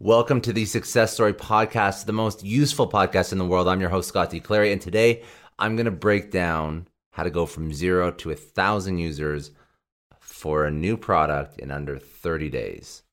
Welcome to the Success Story Podcast, the most useful podcast in the world. I'm your host, Scott D. Clary, and today I'm going to break down how to go from zero to a thousand users for a new product in under 30 days.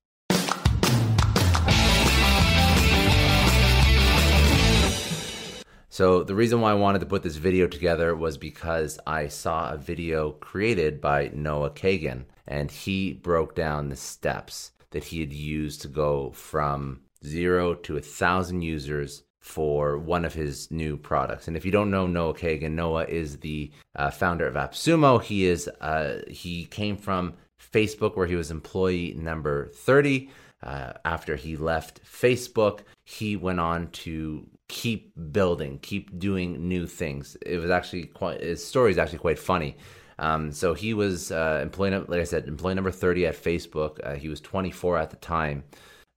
So, the reason why I wanted to put this video together was because I saw a video created by Noah Kagan, and he broke down the steps that he had used to go from zero to a thousand users for one of his new products. And if you don't know Noah Kagan, Noah is the uh, founder of AppSumo. He is uh, he came from Facebook where he was employee number 30. Uh, after he left Facebook, he went on to keep building, keep doing new things. It was actually quite his story is actually quite funny. Um, so he was uh, employee, like I said, employee number 30 at Facebook. Uh, he was 24 at the time.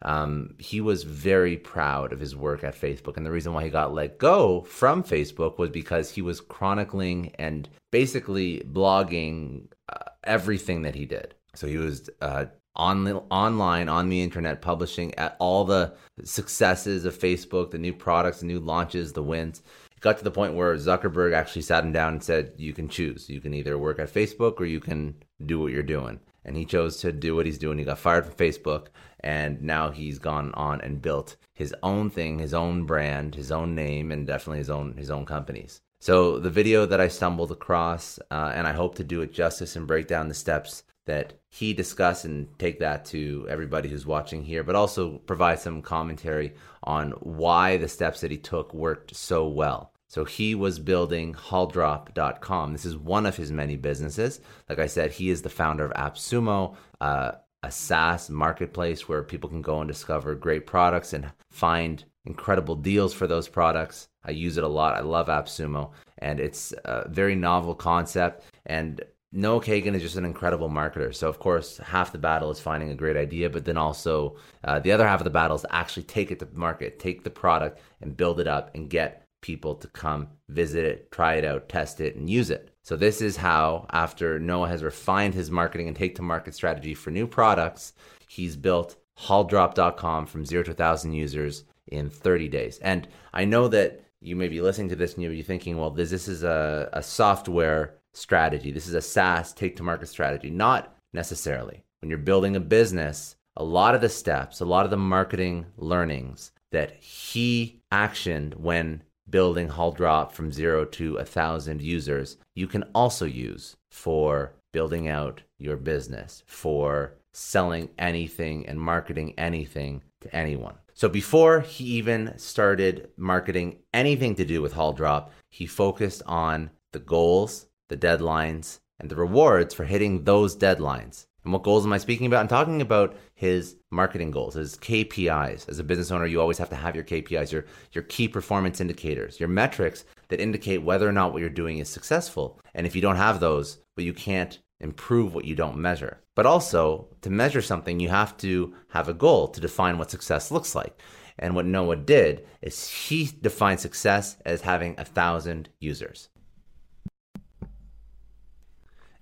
Um, he was very proud of his work at Facebook. And the reason why he got let go from Facebook was because he was chronicling and basically blogging uh, everything that he did. So he was uh, on the, online on the internet publishing at all the successes of Facebook, the new products, the new launches, the wins got to the point where Zuckerberg actually sat him down and said, You can choose. You can either work at Facebook or you can do what you're doing. And he chose to do what he's doing. He got fired from Facebook, and now he's gone on and built his own thing, his own brand, his own name, and definitely his own his own companies. So the video that I stumbled across, uh, and I hope to do it justice and break down the steps that he discussed and take that to everybody who's watching here, but also provide some commentary on why the steps that he took worked so well. So he was building Halldrop.com. This is one of his many businesses. Like I said, he is the founder of AppSumo, uh, a SaaS marketplace where people can go and discover great products and find incredible deals for those products. I use it a lot. I love AppSumo, and it's a very novel concept. And Noah Kagan is just an incredible marketer. So, of course, half the battle is finding a great idea, but then also uh, the other half of the battle is actually take it to market, take the product and build it up and get people to come visit it, try it out, test it, and use it. So, this is how, after Noah has refined his marketing and take to market strategy for new products, he's built halldrop.com from zero to 1,000 users in 30 days. And I know that you may be listening to this and you'll be thinking, well, this, this is a, a software strategy. This is a SaaS take to market strategy. Not necessarily. When you're building a business, a lot of the steps, a lot of the marketing learnings that he actioned when building Halldrop from zero to a thousand users, you can also use for building out your business, for selling anything and marketing anything to anyone. So before he even started marketing anything to do with Hall Drop, he focused on the goals, the deadlines, and the rewards for hitting those deadlines. And what goals am I speaking about? I'm talking about his marketing goals, his KPIs. As a business owner, you always have to have your KPIs, your, your key performance indicators, your metrics that indicate whether or not what you're doing is successful. And if you don't have those, well, you can't improve what you don't measure. But also, to measure something, you have to have a goal to define what success looks like. And what Noah did is he defined success as having a thousand users.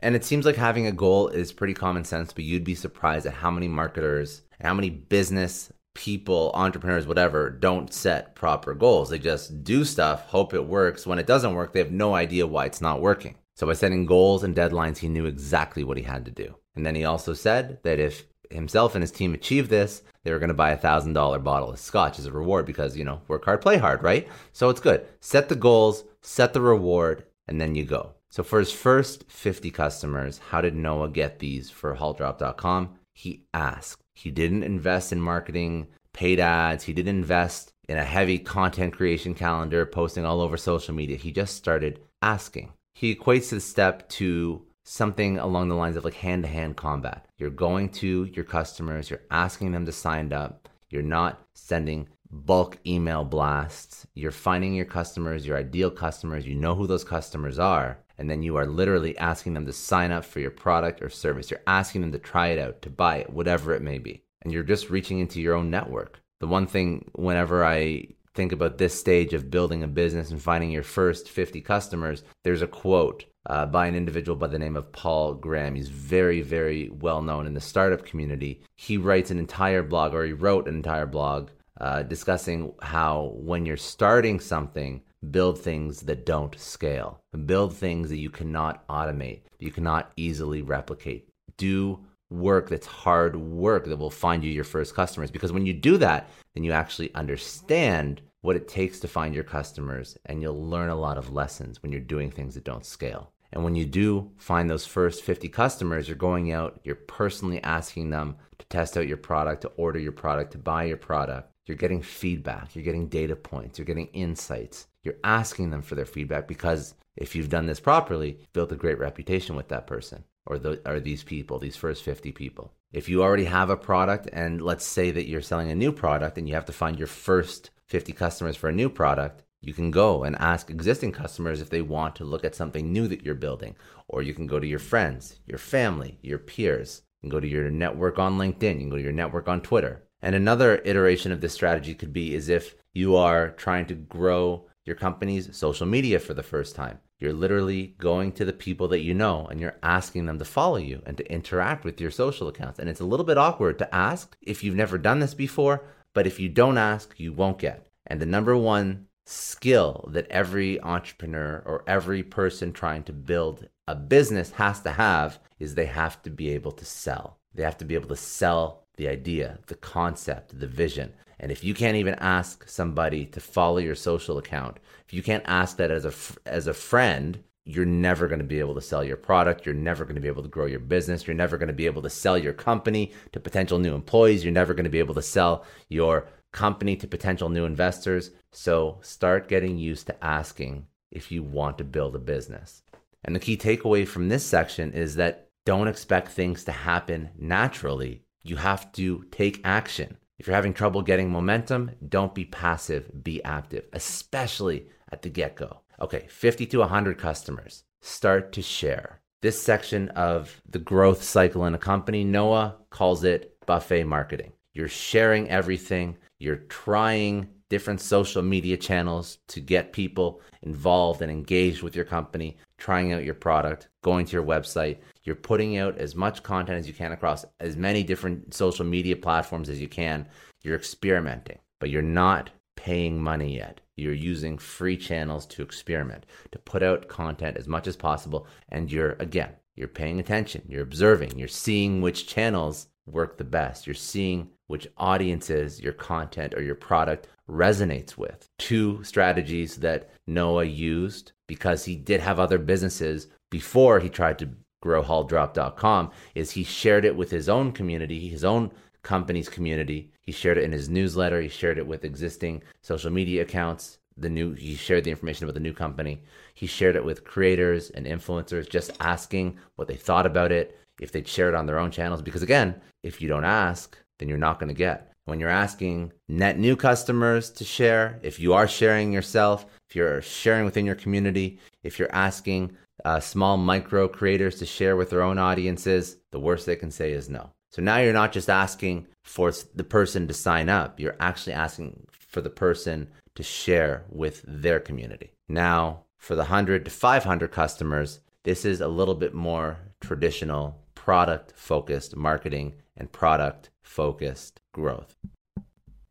And it seems like having a goal is pretty common sense, but you'd be surprised at how many marketers, how many business people, entrepreneurs, whatever, don't set proper goals. They just do stuff, hope it works. When it doesn't work, they have no idea why it's not working. So by setting goals and deadlines, he knew exactly what he had to do. And then he also said that if himself and his team achieved this, they were going to buy a thousand dollar bottle of scotch as a reward because you know work hard, play hard, right? So it's good. Set the goals, set the reward, and then you go. So for his first 50 customers, how did Noah get these for hauldrop.com? He asked. He didn't invest in marketing, paid ads. He didn't invest in a heavy content creation calendar, posting all over social media. He just started asking. He equates this step to something along the lines of like hand to hand combat. You're going to your customers, you're asking them to sign up, you're not sending bulk email blasts, you're finding your customers, your ideal customers, you know who those customers are, and then you are literally asking them to sign up for your product or service. You're asking them to try it out, to buy it, whatever it may be. And you're just reaching into your own network. The one thing, whenever I think about this stage of building a business and finding your first 50 customers, there's a quote uh, by an individual by the name of Paul Graham. He's very, very well known in the startup community. He writes an entire blog, or he wrote an entire blog, uh, discussing how when you're starting something, build things that don't scale, build things that you cannot automate, you cannot easily replicate. Do work that's hard work that will find you your first customers. Because when you do that, then you actually understand what it takes to find your customers and you'll learn a lot of lessons when you're doing things that don't scale. And when you do find those first 50 customers, you're going out, you're personally asking them to test out your product, to order your product, to buy your product. You're getting feedback, you're getting data points, you're getting insights. You're asking them for their feedback because if you've done this properly, built a great reputation with that person or, the, or these people, these first 50 people. If you already have a product, and let's say that you're selling a new product and you have to find your first 50 customers for a new product, you can go and ask existing customers if they want to look at something new that you're building. Or you can go to your friends, your family, your peers. You can go to your network on LinkedIn. You can go to your network on Twitter. And another iteration of this strategy could be is if you are trying to grow your company's social media for the first time. You're literally going to the people that you know and you're asking them to follow you and to interact with your social accounts. And it's a little bit awkward to ask if you've never done this before, but if you don't ask, you won't get. And the number one skill that every entrepreneur or every person trying to build a business has to have is they have to be able to sell. They have to be able to sell the idea, the concept, the vision. And if you can't even ask somebody to follow your social account, if you can't ask that as a as a friend, you're never going to be able to sell your product. You're never going to be able to grow your business. You're never going to be able to sell your company to potential new employees. You're never going to be able to sell your company to potential new investors. So start getting used to asking if you want to build a business. And the key takeaway from this section is that don't expect things to happen naturally. You have to take action. If you're having trouble getting momentum, don't be passive, be active, especially at the get go. Okay, 50 to 100 customers. Start to share. This section of the growth cycle in a company, Noah calls it buffet marketing. You're sharing everything, you're trying different social media channels to get people involved and engaged with your company, trying out your product, going to your website. You're putting out as much content as you can across as many different social media platforms as you can. You're experimenting, but you're not paying money yet. You're using free channels to experiment, to put out content as much as possible. And you're, again, you're paying attention, you're observing, you're seeing which channels work the best. You're seeing which audiences your content or your product resonates with. Two strategies that Noah used because he did have other businesses before he tried to grow hauldrop.com is he shared it with his own community, his own company's community. He shared it in his newsletter, he shared it with existing social media accounts. The new he shared the information about the new company. He shared it with creators and influencers just asking what they thought about it, if they'd share it on their own channels because again, if you don't ask, then you're not going to get when you're asking net new customers to share, if you are sharing yourself, if you're sharing within your community, if you're asking uh, small micro creators to share with their own audiences, the worst they can say is no. So now you're not just asking for the person to sign up, you're actually asking for the person to share with their community. Now, for the 100 to 500 customers, this is a little bit more traditional product focused marketing and product focused growth.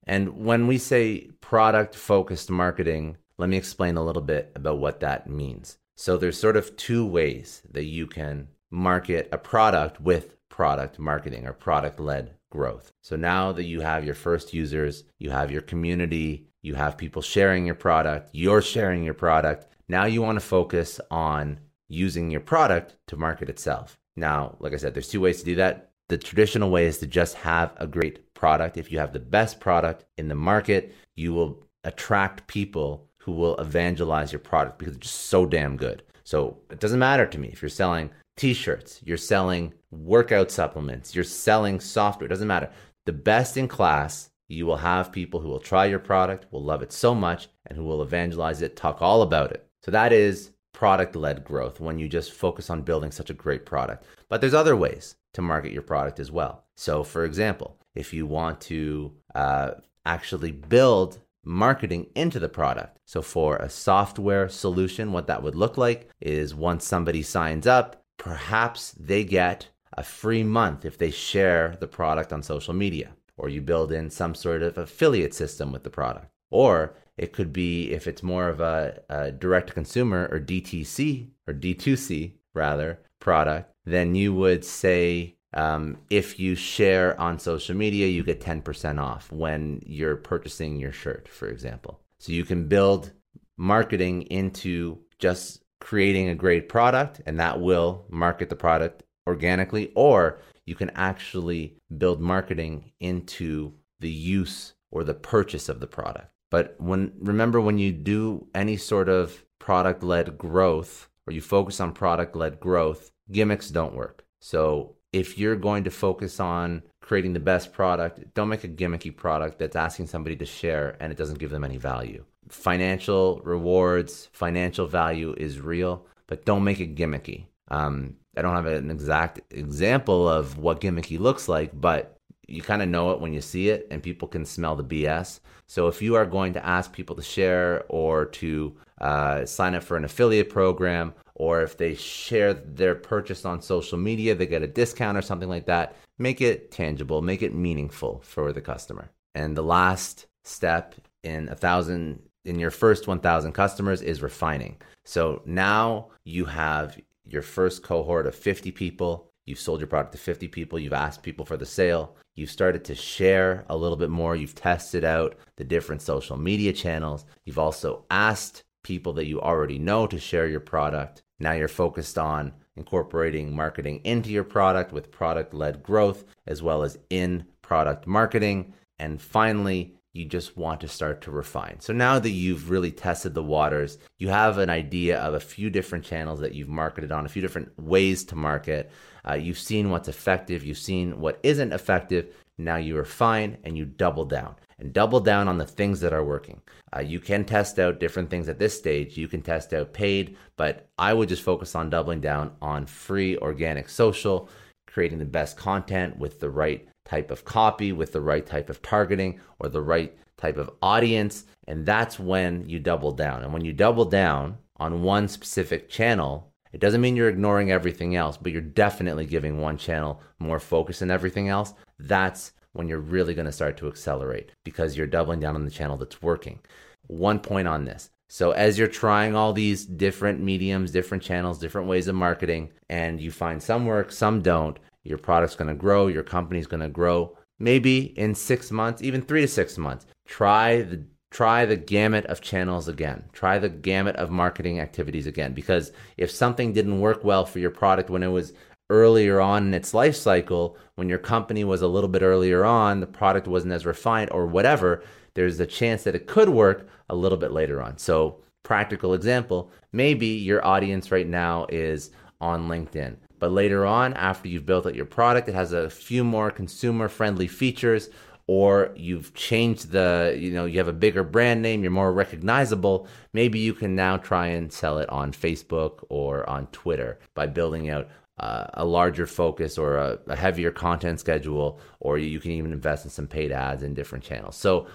And when we say product focused marketing, let me explain a little bit about what that means. So there's sort of two ways that you can market a product with product marketing or product led growth. So now that you have your first users, you have your community, you have people sharing your product, you're sharing your product. Now you want to focus on using your product to market itself. Now, like I said, there's two ways to do that. The traditional way is to just have a great product. If you have the best product in the market, you will attract people who will evangelize your product because it's just so damn good. So it doesn't matter to me if you're selling t shirts, you're selling workout supplements, you're selling software, it doesn't matter. The best in class, you will have people who will try your product, will love it so much, and who will evangelize it, talk all about it. So that is product led growth when you just focus on building such a great product. But there's other ways to market your product as well. So, for example, if you want to uh, actually build marketing into the product. So, for a software solution, what that would look like is once somebody signs up, perhaps they get a free month if they share the product on social media, or you build in some sort of affiliate system with the product. Or it could be if it's more of a, a direct to consumer or DTC or D2C rather product, then you would say um, if you share on social media, you get 10% off when you're purchasing your shirt, for example. So you can build marketing into just creating a great product, and that will market the product organically, or you can actually build marketing into the use or the purchase of the product. But when remember when you do any sort of product led growth or you focus on product led growth, gimmicks don't work. So if you're going to focus on creating the best product, don't make a gimmicky product that's asking somebody to share and it doesn't give them any value. Financial rewards, financial value is real, but don't make it gimmicky. Um, I don't have an exact example of what gimmicky looks like, but you kind of know it when you see it, and people can smell the BS. So if you are going to ask people to share or to uh, sign up for an affiliate program or if they share their purchase on social media, they get a discount or something like that. Make it tangible, make it meaningful for the customer. And the last step in a thousand in your first 1000 customers is refining. So now you have your first cohort of 50 people. You've sold your product to 50 people. You've asked people for the sale. You've started to share a little bit more. You've tested out the different social media channels. You've also asked people that you already know to share your product. Now you're focused on incorporating marketing into your product with product led growth as well as in product marketing. And finally, you just want to start to refine. So now that you've really tested the waters, you have an idea of a few different channels that you've marketed on, a few different ways to market. Uh, you've seen what's effective, you've seen what isn't effective. Now you refine and you double down and double down on the things that are working. Uh, you can test out different things at this stage. You can test out paid, but I would just focus on doubling down on free organic social, creating the best content with the right type of copy, with the right type of targeting, or the right type of audience. And that's when you double down. And when you double down on one specific channel, it doesn't mean you're ignoring everything else, but you're definitely giving one channel more focus than everything else. That's when you're really going to start to accelerate because you're doubling down on the channel that's working. One point on this. So, as you're trying all these different mediums, different channels, different ways of marketing, and you find some work, some don't, your product's going to grow, your company's going to grow. Maybe in six months, even three to six months, try the try the gamut of channels again. Try the gamut of marketing activities again. Because if something didn't work well for your product when it was earlier on in its life cycle, when your company was a little bit earlier on, the product wasn't as refined or whatever, there's a chance that it could work a little bit later on. So, practical example, maybe your audience right now is on LinkedIn. But later on, after you've built out your product, it has a few more consumer friendly features, or you've changed the, you know, you have a bigger brand name, you're more recognizable. Maybe you can now try and sell it on Facebook or on Twitter by building out uh, a larger focus or a, a, heavier content schedule, or you can even invest in some paid ads in different channels. So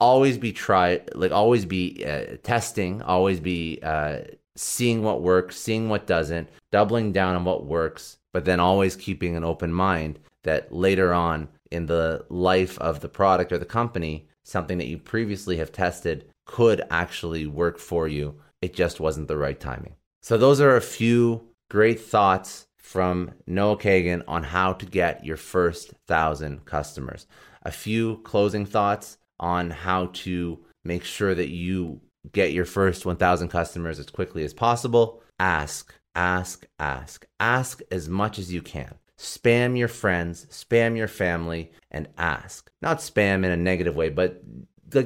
always be try like always be uh, testing, always be uh, seeing what works, seeing what doesn't, doubling down on what works, but then always keeping an open mind that later on in the life of the product or the company, something that you previously have tested could actually work for you. It just wasn't the right timing. So those are a few great thoughts from Noah Kagan on how to get your first thousand customers. A few closing thoughts on how to make sure that you get your first 1,000 customers as quickly as possible. Ask, ask, ask. Ask as much as you can. Spam your friends, spam your family, and ask. Not spam in a negative way, but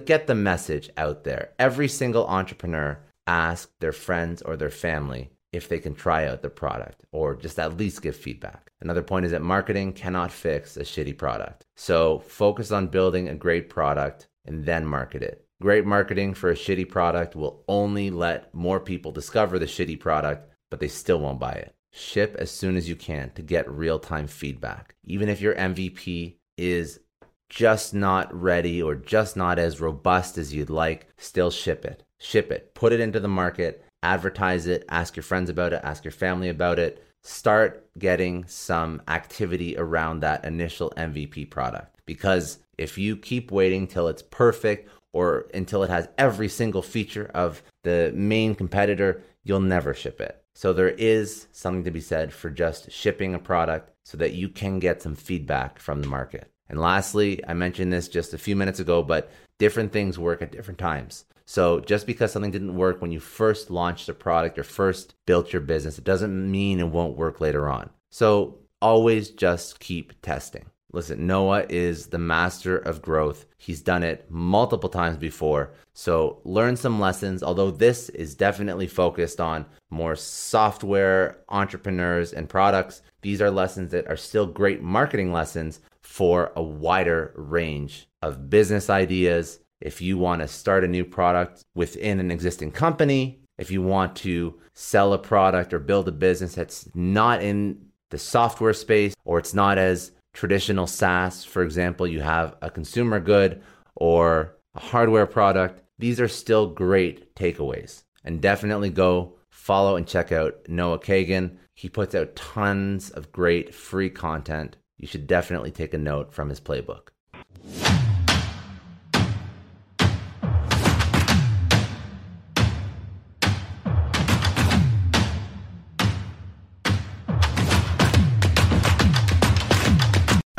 get the message out there. Every single entrepreneur ask their friends or their family if they can try out the product or just at least give feedback. Another point is that marketing cannot fix a shitty product. So focus on building a great product and then market it. Great marketing for a shitty product will only let more people discover the shitty product, but they still won't buy it. Ship as soon as you can to get real time feedback. Even if your MVP is just not ready or just not as robust as you'd like, still ship it. Ship it. Put it into the market advertise it, ask your friends about it, ask your family about it. Start getting some activity around that initial MVP product. Because if you keep waiting till it's perfect or until it has every single feature of the main competitor, you'll never ship it. So there is something to be said for just shipping a product so that you can get some feedback from the market. And lastly, I mentioned this just a few minutes ago, but different things work at different times. So just because something didn't work when you first launched a product or first built your business, it doesn't mean it won't work later on. So always just keep testing. Listen, Noah is the master of growth. He's done it multiple times before. So learn some lessons, although this is definitely focused on more software entrepreneurs and products. These are lessons that are still great marketing lessons for a wider range of business ideas, if you want to start a new product within an existing company, if you want to sell a product or build a business that's not in the software space or it's not as traditional SaaS, for example, you have a consumer good or a hardware product, these are still great takeaways. And definitely go follow and check out Noah Kagan. He puts out tons of great free content. You should definitely take a note from his playbook.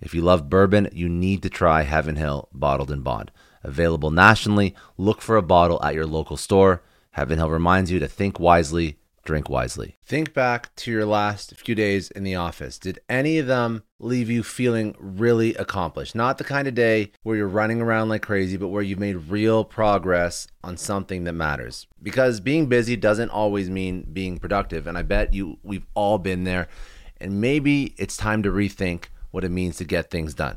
If you love bourbon, you need to try Heaven Hill Bottled in Bond. Available nationally, look for a bottle at your local store. Heaven Hill reminds you to think wisely, drink wisely. Think back to your last few days in the office. Did any of them leave you feeling really accomplished? Not the kind of day where you're running around like crazy, but where you've made real progress on something that matters. Because being busy doesn't always mean being productive, and I bet you we've all been there. And maybe it's time to rethink what it means to get things done.